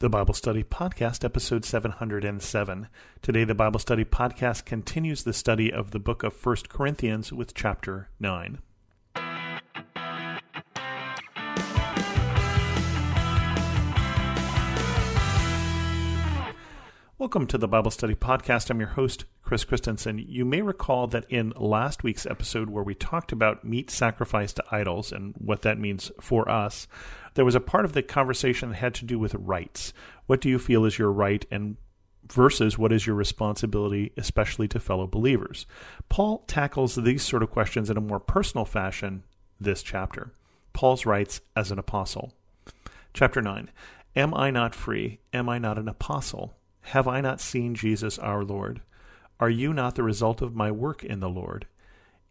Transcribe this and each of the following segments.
the Bible Study Podcast, episode 707. Today, the Bible Study Podcast continues the study of the book of 1 Corinthians with chapter 9. Welcome to the Bible Study Podcast. I'm your host, Chris Christensen. You may recall that in last week's episode, where we talked about meat sacrificed to idols and what that means for us, there was a part of the conversation that had to do with rights. What do you feel is your right and versus what is your responsibility, especially to fellow believers? Paul tackles these sort of questions in a more personal fashion this chapter. Paul's rights as an apostle. Chapter 9 Am I not free? Am I not an apostle? Have I not seen Jesus our Lord? Are you not the result of my work in the Lord?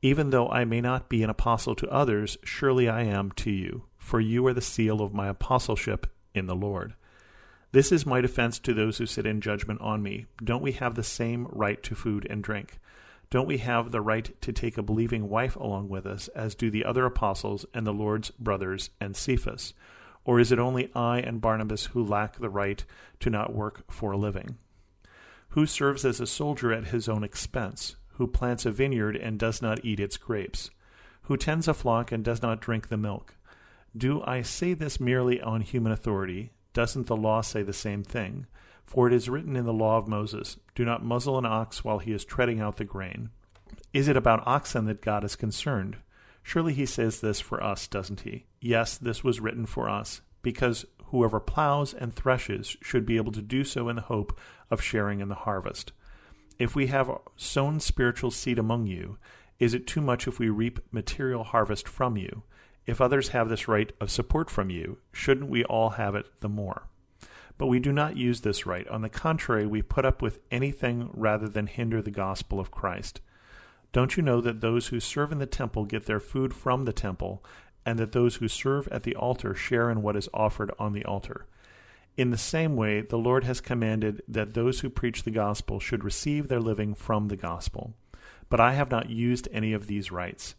Even though I may not be an apostle to others, surely I am to you, for you are the seal of my apostleship in the Lord. This is my defense to those who sit in judgment on me. Don't we have the same right to food and drink? Don't we have the right to take a believing wife along with us, as do the other apostles and the Lord's brothers and Cephas? Or is it only I and Barnabas who lack the right to not work for a living? Who serves as a soldier at his own expense? Who plants a vineyard and does not eat its grapes? Who tends a flock and does not drink the milk? Do I say this merely on human authority? Doesn't the law say the same thing? For it is written in the law of Moses, Do not muzzle an ox while he is treading out the grain. Is it about oxen that God is concerned? Surely he says this for us, doesn't he? Yes, this was written for us, because whoever plows and threshes should be able to do so in the hope of sharing in the harvest. If we have sown spiritual seed among you, is it too much if we reap material harvest from you? If others have this right of support from you, shouldn't we all have it the more? But we do not use this right. On the contrary, we put up with anything rather than hinder the gospel of Christ. Don't you know that those who serve in the temple get their food from the temple, and that those who serve at the altar share in what is offered on the altar? In the same way, the Lord has commanded that those who preach the gospel should receive their living from the gospel. But I have not used any of these rights.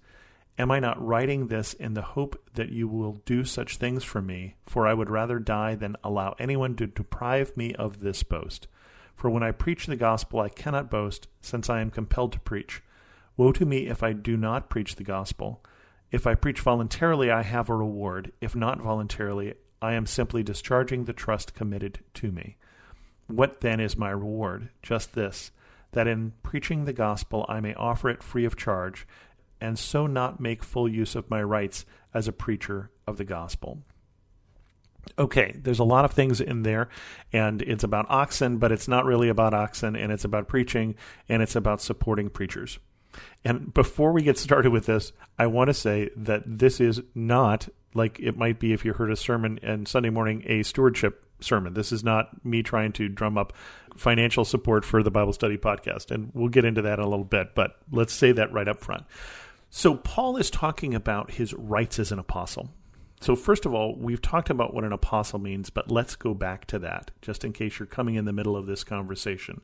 Am I not writing this in the hope that you will do such things for me? For I would rather die than allow anyone to deprive me of this boast. For when I preach the gospel, I cannot boast, since I am compelled to preach. Woe to me if I do not preach the gospel. If I preach voluntarily, I have a reward. If not voluntarily, I am simply discharging the trust committed to me. What then is my reward? Just this that in preaching the gospel I may offer it free of charge, and so not make full use of my rights as a preacher of the gospel. Okay, there's a lot of things in there, and it's about oxen, but it's not really about oxen, and it's about preaching, and it's about supporting preachers. And before we get started with this, I want to say that this is not like it might be if you heard a sermon and Sunday morning a stewardship sermon. This is not me trying to drum up financial support for the Bible study podcast. And we'll get into that in a little bit, but let's say that right up front. So, Paul is talking about his rights as an apostle. So, first of all, we've talked about what an apostle means, but let's go back to that just in case you're coming in the middle of this conversation.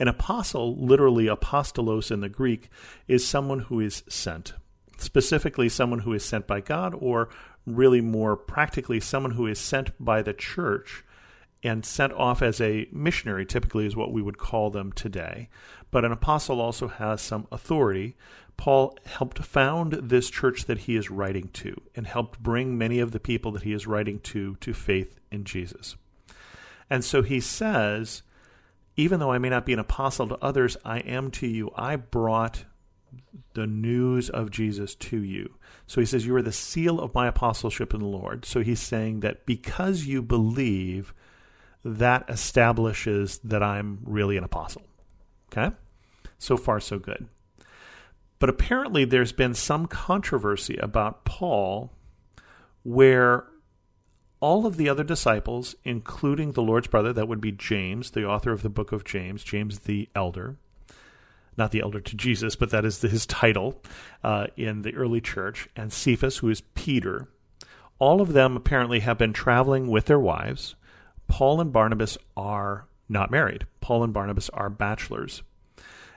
An apostle, literally apostolos in the Greek, is someone who is sent, specifically someone who is sent by God, or really more practically, someone who is sent by the church and sent off as a missionary, typically is what we would call them today. But an apostle also has some authority. Paul helped found this church that he is writing to and helped bring many of the people that he is writing to to faith in Jesus. And so he says, even though I may not be an apostle to others, I am to you. I brought the news of Jesus to you. So he says, You are the seal of my apostleship in the Lord. So he's saying that because you believe, that establishes that I'm really an apostle. Okay? So far, so good. But apparently, there's been some controversy about Paul where all of the other disciples, including the Lord's brother, that would be James, the author of the book of James, James the elder, not the elder to Jesus, but that is his title uh, in the early church, and Cephas, who is Peter, all of them apparently have been traveling with their wives. Paul and Barnabas are not married. Paul and Barnabas are bachelors.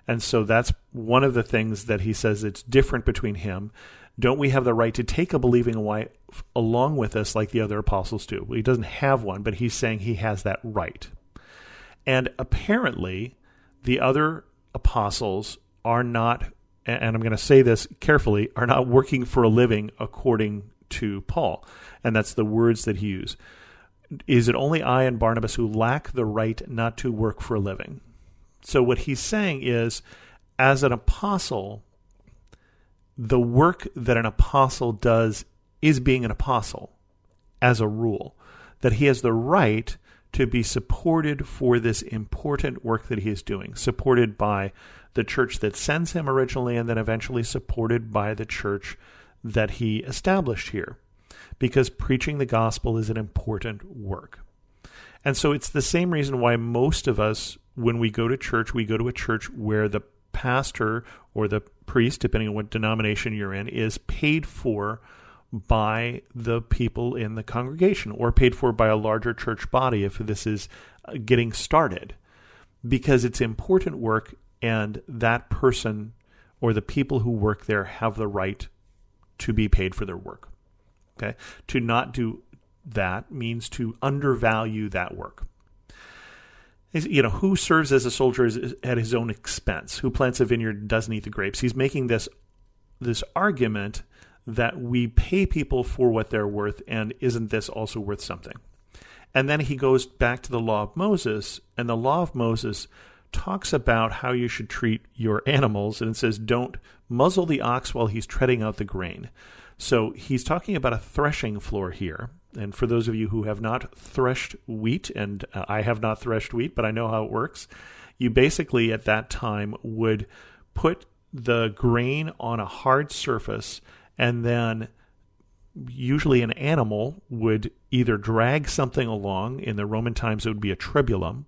And so that's one of the things that he says it's different between him. don't we have the right to take a believing wife along with us like the other apostles do? Well, he doesn't have one, but he's saying he has that right. And apparently, the other apostles are not, and I'm going to say this carefully, are not working for a living according to Paul. And that's the words that he used. Is it only I and Barnabas who lack the right not to work for a living? So, what he's saying is, as an apostle, the work that an apostle does is being an apostle as a rule, that he has the right to be supported for this important work that he is doing, supported by the church that sends him originally and then eventually supported by the church that he established here. Because preaching the gospel is an important work. And so it's the same reason why most of us, when we go to church, we go to a church where the pastor or the priest, depending on what denomination you're in, is paid for by the people in the congregation or paid for by a larger church body if this is uh, getting started because it's important work and that person or the people who work there have the right to be paid for their work. Okay? To not do that means to undervalue that work you know, who serves as a soldier at his own expense? Who plants a vineyard doesn't eat the grapes? He's making this this argument that we pay people for what they're worth, and isn't this also worth something? And then he goes back to the law of Moses, and the law of Moses talks about how you should treat your animals, and it says, "Don't muzzle the ox while he's treading out the grain." So he's talking about a threshing floor here, and for those of you who have not threshed wheat, and uh, I have not threshed wheat, but I know how it works, you basically at that time would put the grain on a hard surface and then usually an animal would either drag something along. In the roman times it would be a tribulum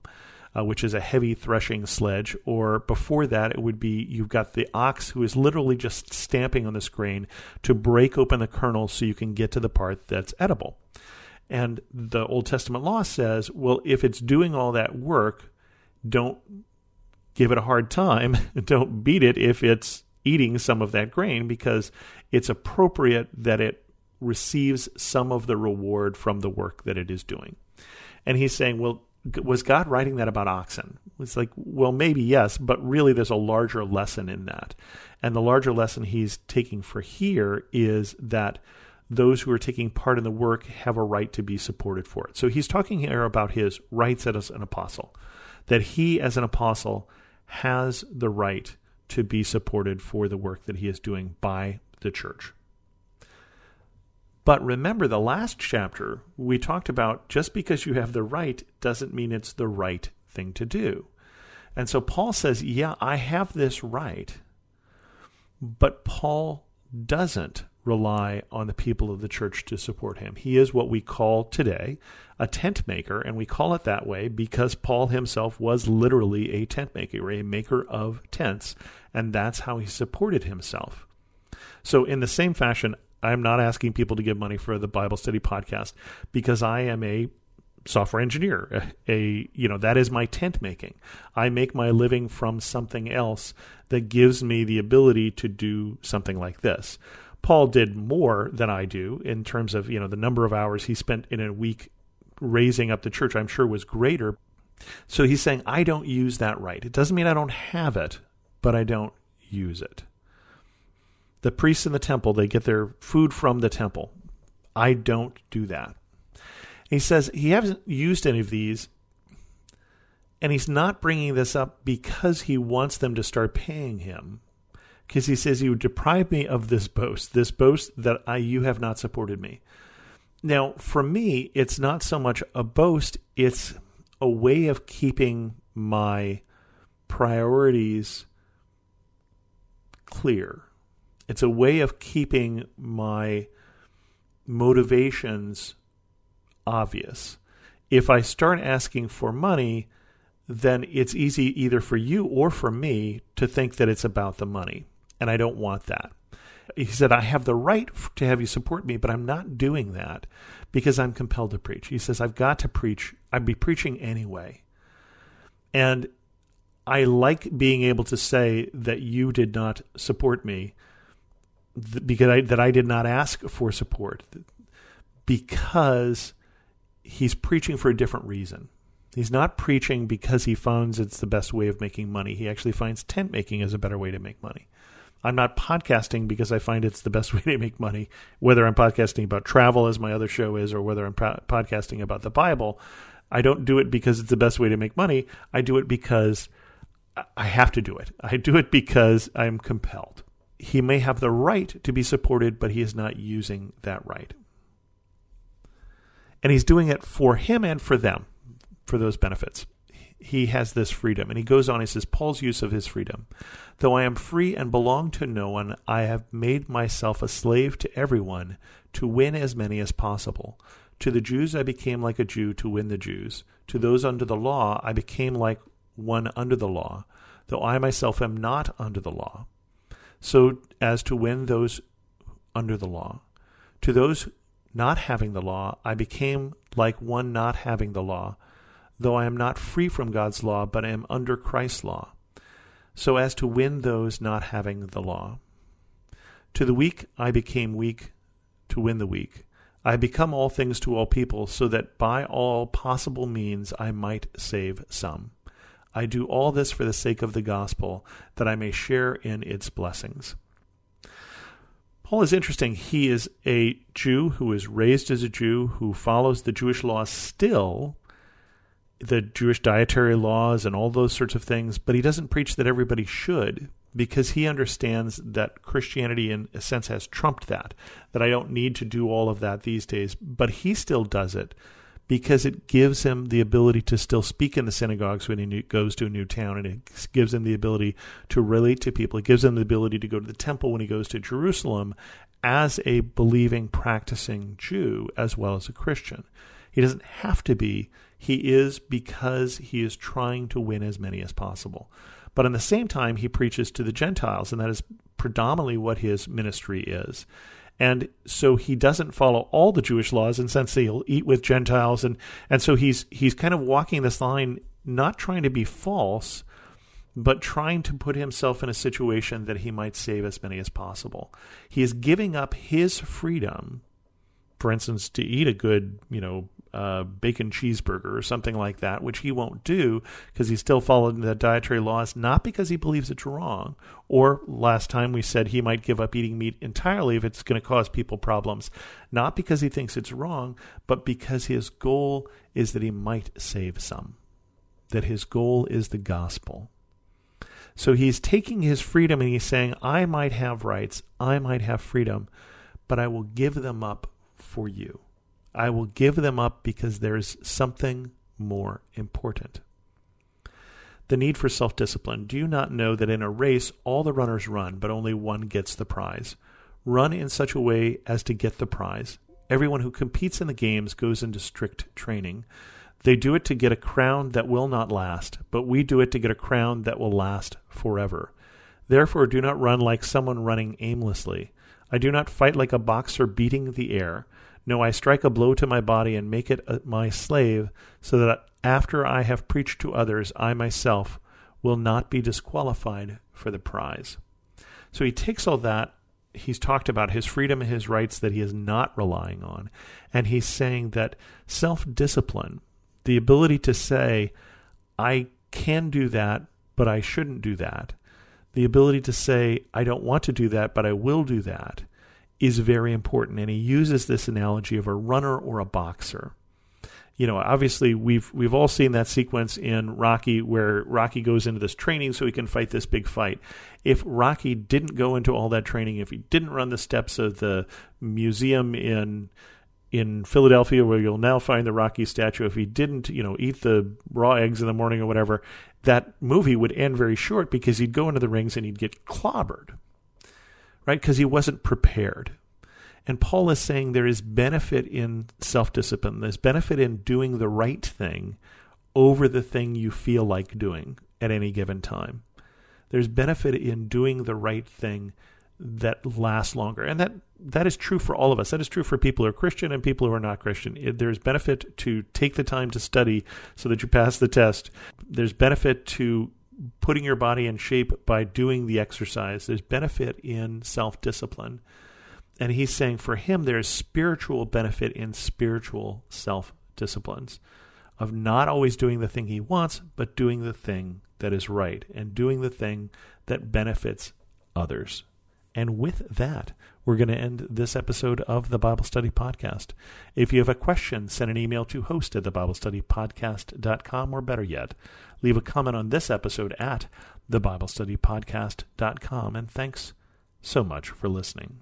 uh, which is a heavy threshing sledge, or before that, it would be you've got the ox who is literally just stamping on this grain to break open the kernel so you can get to the part that's edible. And the Old Testament law says, well, if it's doing all that work, don't give it a hard time. don't beat it if it's eating some of that grain because it's appropriate that it receives some of the reward from the work that it is doing. And he's saying, well, was God writing that about oxen? It's like, well, maybe yes, but really there's a larger lesson in that. And the larger lesson he's taking for here is that those who are taking part in the work have a right to be supported for it. So he's talking here about his rights as an apostle, that he, as an apostle, has the right to be supported for the work that he is doing by the church. But remember, the last chapter, we talked about just because you have the right doesn't mean it's the right thing to do. And so Paul says, Yeah, I have this right. But Paul doesn't rely on the people of the church to support him. He is what we call today a tent maker, and we call it that way because Paul himself was literally a tent maker, a maker of tents, and that's how he supported himself. So, in the same fashion, I'm not asking people to give money for the Bible study podcast because I am a software engineer. A you know that is my tent making. I make my living from something else that gives me the ability to do something like this. Paul did more than I do in terms of you know the number of hours he spent in a week raising up the church. I'm sure was greater. So he's saying I don't use that right. It doesn't mean I don't have it, but I don't use it the priests in the temple, they get their food from the temple. I don't do that. He says he hasn't used any of these, and he's not bringing this up because he wants them to start paying him. Because he says, You would deprive me of this boast, this boast that I, you have not supported me. Now, for me, it's not so much a boast, it's a way of keeping my priorities clear it's a way of keeping my motivations obvious. If I start asking for money, then it's easy either for you or for me to think that it's about the money. And I don't want that. He said, I have the right to have you support me, but I'm not doing that because I'm compelled to preach. He says, I've got to preach. I'd be preaching anyway. And I like being able to say that you did not support me because I, that I did not ask for support because he's preaching for a different reason. He's not preaching because he finds it's the best way of making money. He actually finds tent making is a better way to make money. I'm not podcasting because I find it's the best way to make money, whether I'm podcasting about travel, as my other show is, or whether I'm pro- podcasting about the Bible. I don't do it because it's the best way to make money. I do it because I have to do it. I do it because I'm compelled. He may have the right to be supported, but he is not using that right. And he's doing it for him and for them, for those benefits. He has this freedom. And he goes on, he says, Paul's use of his freedom. Though I am free and belong to no one, I have made myself a slave to everyone to win as many as possible. To the Jews I became like a Jew to win the Jews. To those under the law I became like one under the law, though I myself am not under the law, so as to win those under the law. To those not having the law, I became like one not having the law, though I am not free from God's law, but am under Christ's law, so as to win those not having the law. To the weak I became weak to win the weak. I become all things to all people, so that by all possible means I might save some. I do all this for the sake of the gospel, that I may share in its blessings. Paul is interesting. He is a Jew who is raised as a Jew, who follows the Jewish laws still, the Jewish dietary laws and all those sorts of things, but he doesn't preach that everybody should because he understands that Christianity, in a sense, has trumped that, that I don't need to do all of that these days, but he still does it because it gives him the ability to still speak in the synagogues when he goes to a new town, and it gives him the ability to relate to people. It gives him the ability to go to the temple when he goes to Jerusalem as a believing, practicing Jew as well as a Christian. He doesn't have to be, he is because he is trying to win as many as possible. But in the same time, he preaches to the Gentiles, and that is predominantly what his ministry is. And so he doesn't follow all the Jewish laws and since he'll eat with Gentiles and, and so he's he's kind of walking this line, not trying to be false, but trying to put himself in a situation that he might save as many as possible. He is giving up his freedom, for instance, to eat a good, you know, uh, bacon cheeseburger or something like that, which he won't do because he's still following the dietary laws, not because he believes it's wrong. Or last time we said he might give up eating meat entirely if it's going to cause people problems, not because he thinks it's wrong, but because his goal is that he might save some, that his goal is the gospel. So he's taking his freedom and he's saying, I might have rights, I might have freedom, but I will give them up for you. I will give them up because there is something more important. The need for self discipline. Do you not know that in a race all the runners run, but only one gets the prize? Run in such a way as to get the prize. Everyone who competes in the games goes into strict training. They do it to get a crown that will not last, but we do it to get a crown that will last forever. Therefore, do not run like someone running aimlessly. I do not fight like a boxer beating the air. No, I strike a blow to my body and make it my slave, so that after I have preached to others, I myself will not be disqualified for the prize. So he takes all that. He's talked about his freedom and his rights that he is not relying on. And he's saying that self discipline, the ability to say, I can do that, but I shouldn't do that, the ability to say, I don't want to do that, but I will do that, is very important. And he uses this analogy of a runner or a boxer. You know, obviously we've we've all seen that sequence in Rocky where Rocky goes into this training so he can fight this big fight. If Rocky didn't go into all that training, if he didn't run the steps of the museum in in Philadelphia where you'll now find the Rocky statue, if he didn't, you know, eat the raw eggs in the morning or whatever, that movie would end very short because he'd go into the rings and he'd get clobbered right? Because he wasn't prepared. And Paul is saying there is benefit in self discipline, there's benefit in doing the right thing over the thing you feel like doing at any given time. There's benefit in doing the right thing that lasts longer. And that that is true for all of us. That is true for people who are Christian and people who are not Christian. There's benefit to take the time to study so that you pass the test. There's benefit to putting your body in shape by doing the exercise. There's benefit in self discipline. And he's saying for him, there's spiritual benefit in spiritual self disciplines of not always doing the thing he wants, but doing the thing that is right and doing the thing that benefits others. And with that, we're going to end this episode of the Bible Study Podcast. If you have a question, send an email to host at thebiblestudypodcast.com, or better yet, leave a comment on this episode at thebiblestudypodcast.com. And thanks so much for listening.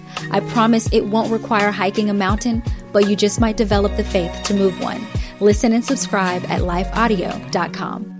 I promise it won't require hiking a mountain, but you just might develop the faith to move one. Listen and subscribe at lifeaudio.com.